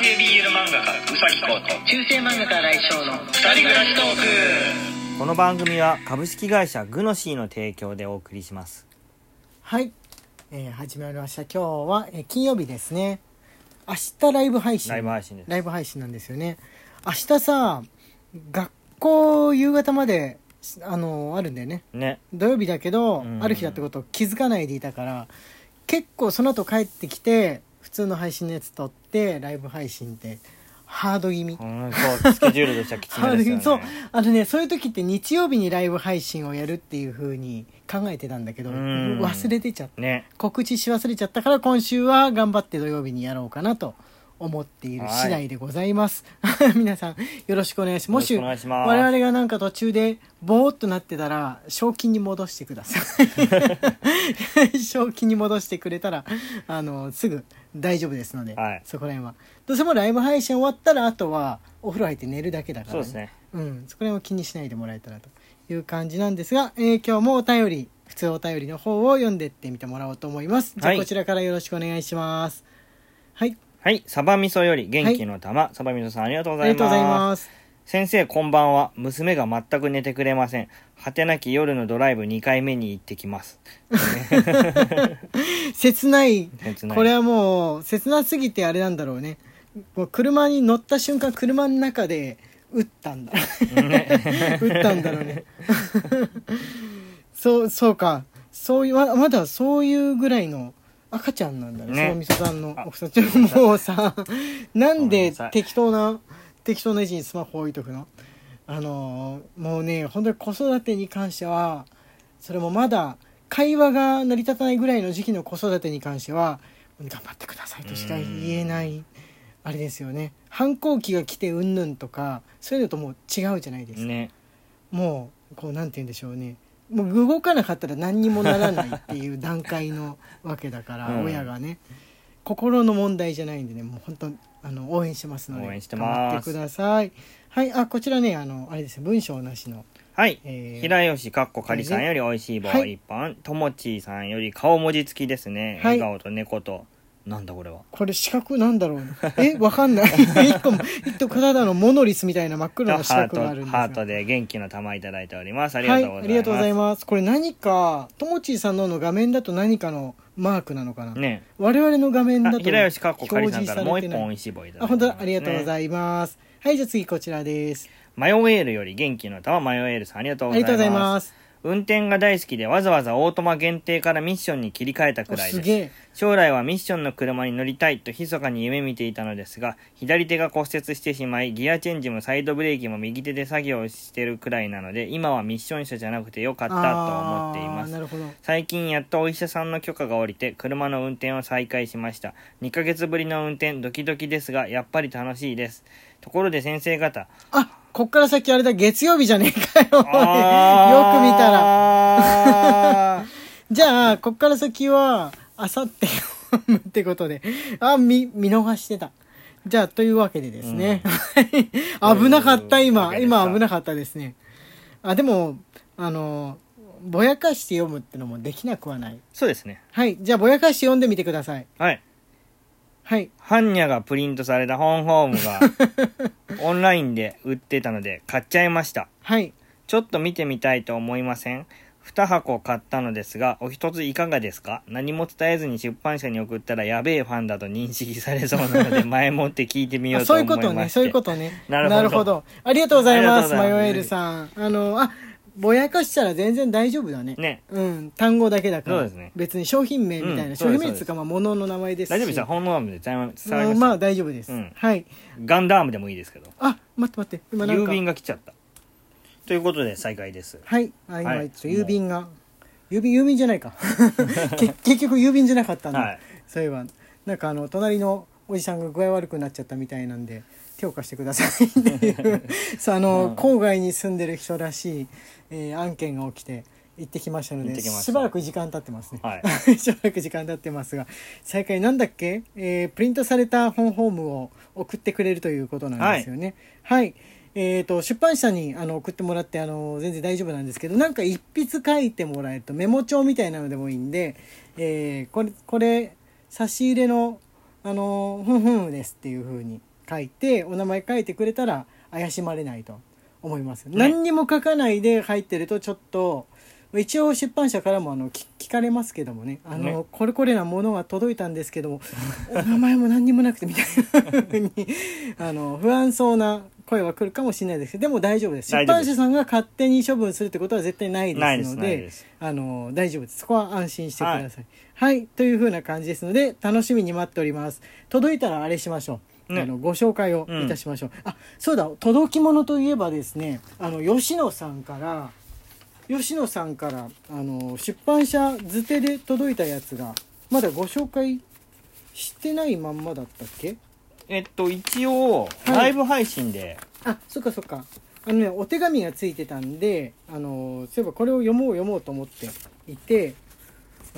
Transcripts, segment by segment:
系 BL 漫画家うさぎこと中世漫画家来翔の二人暮らしトーク。この番組は株式会社グノシーの提供でお送りします。はい、えー始まりました。今日は、えー金曜日ですね。明日ライブ配信。ライブ配信です。ライブ配信なんですよね。明日さ学校夕方まであのあるんだよね。ね。土曜日だけど、うん。ある日だってことを気づかないでいたから結構その後帰ってきて普通の配信のやつ撮ってライブ配信ってハード気味。うんそうスケジュールとしてはきつめですよね。そう。あのねそういう時って日曜日にライブ配信をやるっていう風に考えてたんだけどうん。忘れてちゃった。ね。告知し忘れちゃったから今週は頑張って土曜日にやろうかなと思っている次第でございます、皆さんよろしくお願いします。もしよろしくお願いします。我々がなんか途中でボーっとなってたら賞金に戻してください。賞金に戻してくれたらあのすぐ大丈夫ですので、はい。そこら辺は。どうせもうライブ配信終わったらあとはお風呂入って寝るだけだから、そうですね。うん、そこら辺を気にしないでもらえたらという感じなんですが、えー今日もお便り普通お便りの方を読んでってみてもらおうと思います。じゃあはい。こちらからよろしくお願いします。はいはいサバ味噌より元気の玉、サバ味噌さんありがとうございます。先生こんばんは。娘が全く寝てくれません。果てなき夜のドライブ2回目に行ってきます。切ない。切ない。これはもう切なすぎてあれなんだろうね。もう車に乗った瞬間車の中で撃ったんだ。撃ったんだろうね。そうそうか。そういうままだそういうぐらいの赤ちゃんなんだね。ね。そのみそさんの奥さもうさなんで適当な適当な位置にスマホ置いとくの？あのーもうね本当に子育てに関してはそれもまだ会話が成り立たないぐらいの時期の子育てに関しては頑張ってくださいとしか言えないあれですよね。反抗期が来てうんぬんとかそういうのともう違うじゃないですか、ね。もうこうなんて言うんでしょうねもう動かなかったら何にもならないっていう段階のわけだから、うん。親がね。心の問題じゃないんでねもう本当あの応援してますので応援して頑張ってください。はいあこちらねあのあれですね文章なしの。はい、えー平吉かっこかりさんよりおいしい棒はい。一本、ともちーさんより顔文字付きですね、はい。笑顔と猫となんだこれは。これ四角なんだろうね。えわかんない。一個も一個ただのモノリスみたいな真っ黒な四角があるんですハートで元気の玉いただいております。ありがはい、とうございます、ありがとうございます。これ何か、ともちーさんのの画面だと何かのマークなのかな、ね。我々の画面だとあ平吉かっこかりさんからもう一本おいしい棒いただあ、いて本当だ、ありがとうごいざいます。はい、じゃあ次こちらです。マヨエールより元気の玉マヨエールさんありがとうございます運転が大好きでわざわざオートマ限定からミッションに切り替えたくおらいです。将来はミッションの車に乗りたいと密かに夢見ていたのですが左手が骨折してしまいギアチェンジもサイドブレーキも右手で作業してるくらいなので今はミッション車じゃなくてよかったと思っています。最近やっとお医者さんの許可が下りて車の運転を再開しました2ヶ月ぶりの運転ドキドキですがやっぱり楽しいですところで先生方あ、こっから先あれだ、月曜日じゃねえかよ。よく見たら。じゃあ、こっから先は、あさって読むってことで。あ、見、見逃してた。じゃあ、というわけでですね。危なかった、今。今危なかったですね。あ、でも、あの、ぼやかして読むってのもできなくはない。そうですねはい。じゃあ、ぼやかして読んでみてください。はいはい。ハンニャがプリントされた本ホームが オンラインで売ってたので買っちゃいました。はい。ちょっと見てみたいと思いません？2箱買ったのですがお一ついかがですか？何も伝えずに出版社に送ったらやべえファンだと認識されそうなので 前もって聞いてみようとあそうい思いまして。うことね、そういうことね。なるほど。ありがとうございます、マありがとうございます。ヨエルさん。あの、あ、ぼやかしたら全然大丈夫だね。ねうん、単語だけだから。そうですね別に商品名みたいな、うん商品名っていうか、まあ、物の名前ですし。大丈夫ですホームで伝ました、うんまあ、大丈夫です。うんはい。ガンダームでもいいですけどあ、待って待って。今なん郵か。便が来ちゃったということで再開ですはい。あ、今、はいちょっと郵便が。郵便、郵便じゃないか。け結局、郵便じゃなかったんだ。はいそういえば、なんかあの、隣のおじさんが具合悪くなっちゃったみたいなんで、手を貸してくださいっていう、そう、あの、うん郊外に住んでる人らしい、えー案件が起きて、行ってきましたので、しばらく時間経ってますね。は しばらく時間経ってますが、再開なんだっけ？えープリントされた本ホームを送ってくれるということなんですよね。はい。えー、と出版社にあの送ってもらってあの全然大丈夫なんですけどなんか一筆書いてもらえるとメモ帳みたいなのでもいいんで、えーこれこれ差し入れのあのふんふんですっていう風に書いてお名前書いてくれたら怪しまれないと思います、ね何にも書かないで入ってるとちょっと一応出版社からもあの聞聞かれますけどもね。あのね。これこれなものは届いたんですけども お名前も何にもなくてみたいなふうに あの不安そうな声は来るかもしれないですけどでも大丈夫です。出版社さんが勝手に処分するってことは絶対ないですすのであの大丈夫です。そこは安心してください。はい、というふうな感じですので楽しみに待っております。届いたらあれしましょう、ね。あのご紹介をいたしましょう、あそうだ届き物といえばですねあの吉野さんから吉野さんからあの出版社図手で届いたやつがまだご紹介してないまんまだったっけ？えっと一応はい。ライブ配信で、あそっかそっか。あのねお手紙がついてたんであのそういえばこれを読もう読もうと思っていて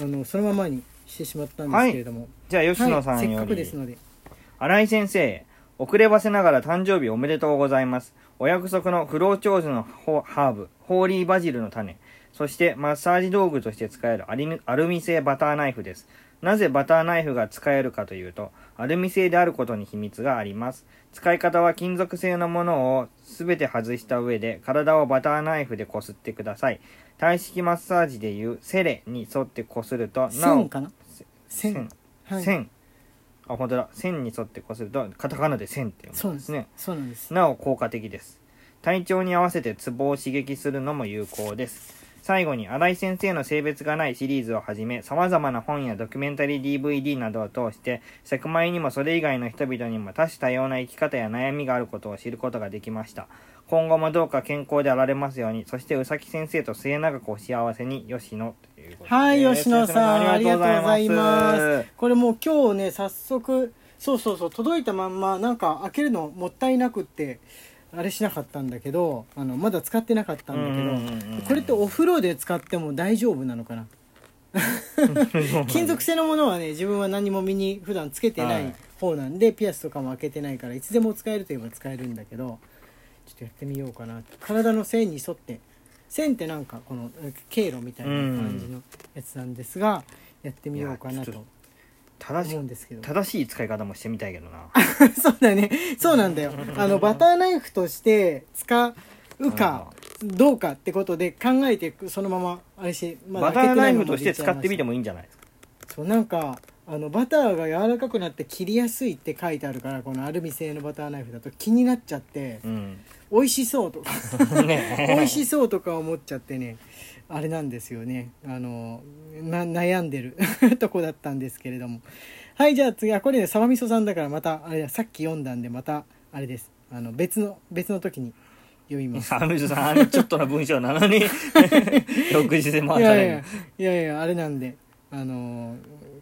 あのそのままにしてしまったんですけれども、じゃあ吉野さはい、せっかんよりくですので新井先生遅ればせながら誕生日おめでとうございます。お約束の不老長寿のホハーブホーリーバジルの種。そしてマッサージ道具として使えるアルミアルミ製バターナイフです。なぜバターナイフが使えるかというとアルミ製であることに秘密があります。使い方は金属製のものを全て外した上で体をバターナイフでこすってください。体式マッサージでいうセレに沿ってこするとなお線かな？線。線。はい。線あ本当だ。線に沿ってこするとカタカナで線って読そうなんですね。そうなんです。なお効果的です。体調に合わせてツボを刺激するのも有効です。最後に新井先生の性別がないシリーズをはじめ様々な本やドキュメンタリー DVD などを通してセクマイにもそれ以外の人々にも多種多様な生き方や悩みがあることを知ることができました。今後もどうか健康であられますようにそして宇崎先生と末永くお幸せに吉野ということではい吉野さんありがとうございます。す。これもう今日ね早速そうそうそう届いたまんまなんか開けるのもったいなくってあれしなかったんだけどあのまだ使ってなかったんだけど、これってお風呂で使っても大丈夫なのかな？金属製のものはね自分は何も身に普段つけてなはいい。方なんで、ピアスとかも開けてないからいつでも使えるといえば使えるんだけどちょっとやってみようかな。体の線に沿って線ってなんかこのえ経路みたいな感じのやつなんですが、やってみようかないと正し思うんですけど。正しい使い方もしてみたいけどな。そうだね。そうなんだよ。あのバターナイフとして使うかどうかってことで考えてそのままあれし、まだバターナイフとして使ってみてももいいんじゃないですか？そうなんかあのバターが柔らかくなって切りやすいって書いてあるからこのアルミ製のバターナイフだと気になっちゃってうん。美味しそうとか。ね美味しそうとか思っちゃってね。あれなんですよね。あのな悩んでる とこだったんですけれども。はいじゃあ次。はこれねサバみそさんだからまたあれだ。さっき読んだんでまたあれです。あの別の別の時に読みます。サムズさんあれちょっとの文章なのに。翌日で回される。いやいやいやいやあれなんであの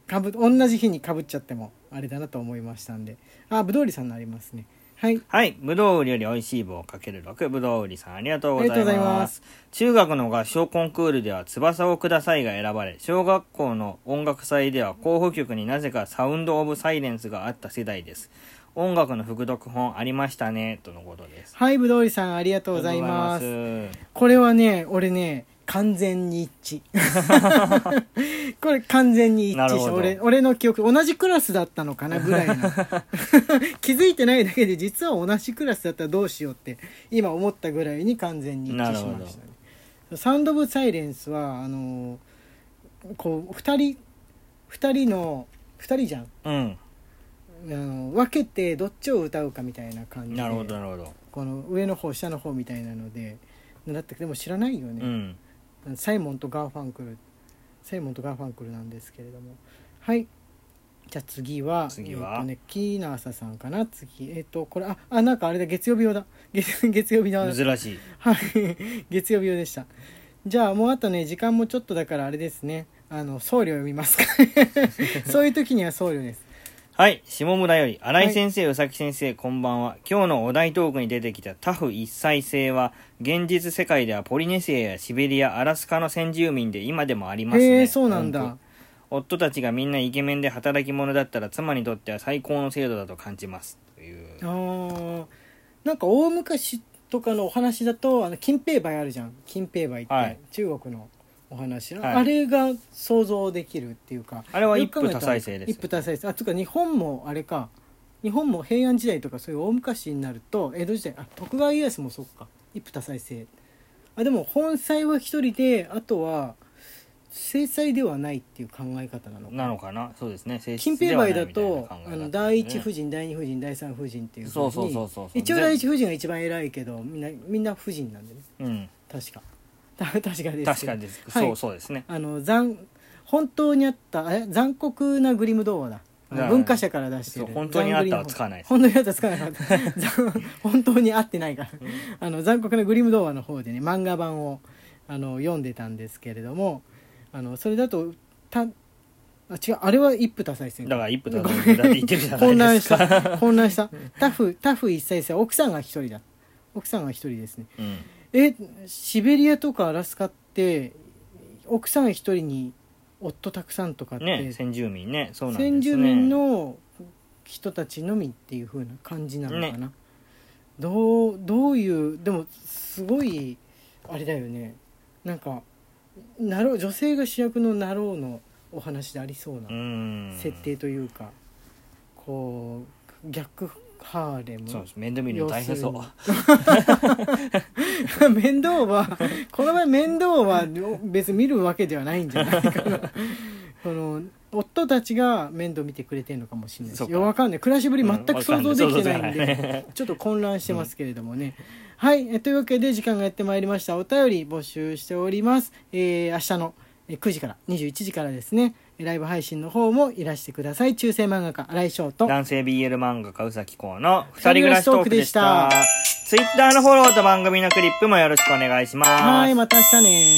かぶ同じ日にかぶっちゃってもあれだなと思いましたんであぶどうりさんのありますねはいはい。ぶどう売りより美味しい棒かける6。ぶどう売りさんありがとうございありがとうございま。ますす中学の合唱コンクールでは翼をくださいが選ばれ、小学校の音楽祭では候補曲になぜかサウンドオブサイレンスがあった世代です。音楽の副読本ありましたね、とのことです。はいぶどうりさんありがとうございますこれはね俺ね完全に一致。これ完全に一致して俺俺の記憶同じクラスだったのかなぐらいの。気づいてないだけで実は同じクラスだったらどうしようって今思ったぐらいに完全に一致しましたね。サウンド・オブ・サイレンスはあのこう2人2人の2人じゃん。うん。あの分けてどっちを歌うかみたいな感じでなるほど、なるほど。この上の方下の方みたいなので習ってでも知らないようね、ん。サイモンとガーファンクルサイモンとガーファンクルなんですけれども。はい。じゃあ次は次は？えっ、とねキーナーサさんかな。次えっ、とこれああなんかあれだ。月曜日用だ。月月曜日だ珍しい。はい。月曜日用でした。じゃあもうあとね時間もちょっとだからあれですね。あの僧侶読みますか そういう時には僧侶ですはい。下村より、新井先生、宇崎先生、こんばんは。今日のお題トークに出てきたタフ一切性は、現実世界ではポリネシアやシベリア、アラスカの先住民で今でもありますね。へえそうなんだ夫たちがみんなイケメンで働き者だったら妻にとっては最高の制度だと感じます。という。あーなんか大昔とかのお話だとあの金平梅あるじゃん金平梅って、はい中国のお話、はい。あれが想像できるっていうかあれは一夫多妻制ですよ一夫多妻制。あつうか日本もあれか日本も平安時代とかそういう大昔になると江戸時代あ徳川家康もそっか。一夫多妻制。あでも本妻は一人であとは正妻ではないっていう考え方なのか。なのかな？そうですね。金平梅だと、あのね第一夫人第二夫人第三夫人っていうふそうそうにそうそう。一応第一夫人が一番偉いけどみんなみんな夫人なんでね。うん。確か。た 確かです確かにです、はい。そうそうですね。あの残本当にあったあれ？残酷なグリム童話だ。文化社から出してる。本当にあったら使わない本当にあったら使わなかった。残本当にあってないから、あの残酷なグリム童話の方でね漫画版をあの読んでたんですけれどもあのそれだとたあ違うあれは一夫多妻制だから一夫多妻制だって言ってるじゃない混乱しですかた。混乱した。タフタフ一妻制奥さんが一人だ。奥さんが一人ですね。うんえシベリアとかアラスカって奥さん一人に夫たくさんとかって、ね先住民ね。そうなんですね。先住民の人たちのみっていう風な感じなのかな、どうどういうでもすごいあれだよね。なんかなろう女性が主役のなろうのお話でありそうなうん。設定というか、こう逆ハーレム。そうです。面倒見るの大変そう。要 面倒は この場合面倒は別に見るわけではないんじゃないかな。その夫たちが面倒見てくれてるのかもしれないし。わかんない。暮らしぶり全く想像できてないんうんちょっと混乱してますけれどもね、はい。えというわけで時間がやってまいりました。お便り募集しております、えー明日のえー9時から21時からですねライブ配信の方もいらしてください。中世漫画家新井翔と。男性 BL 漫画家宇崎公の二人暮らしトークでした。ツイッターのフォローと番組のクリップもよろしくお願いします。はいまた明日ね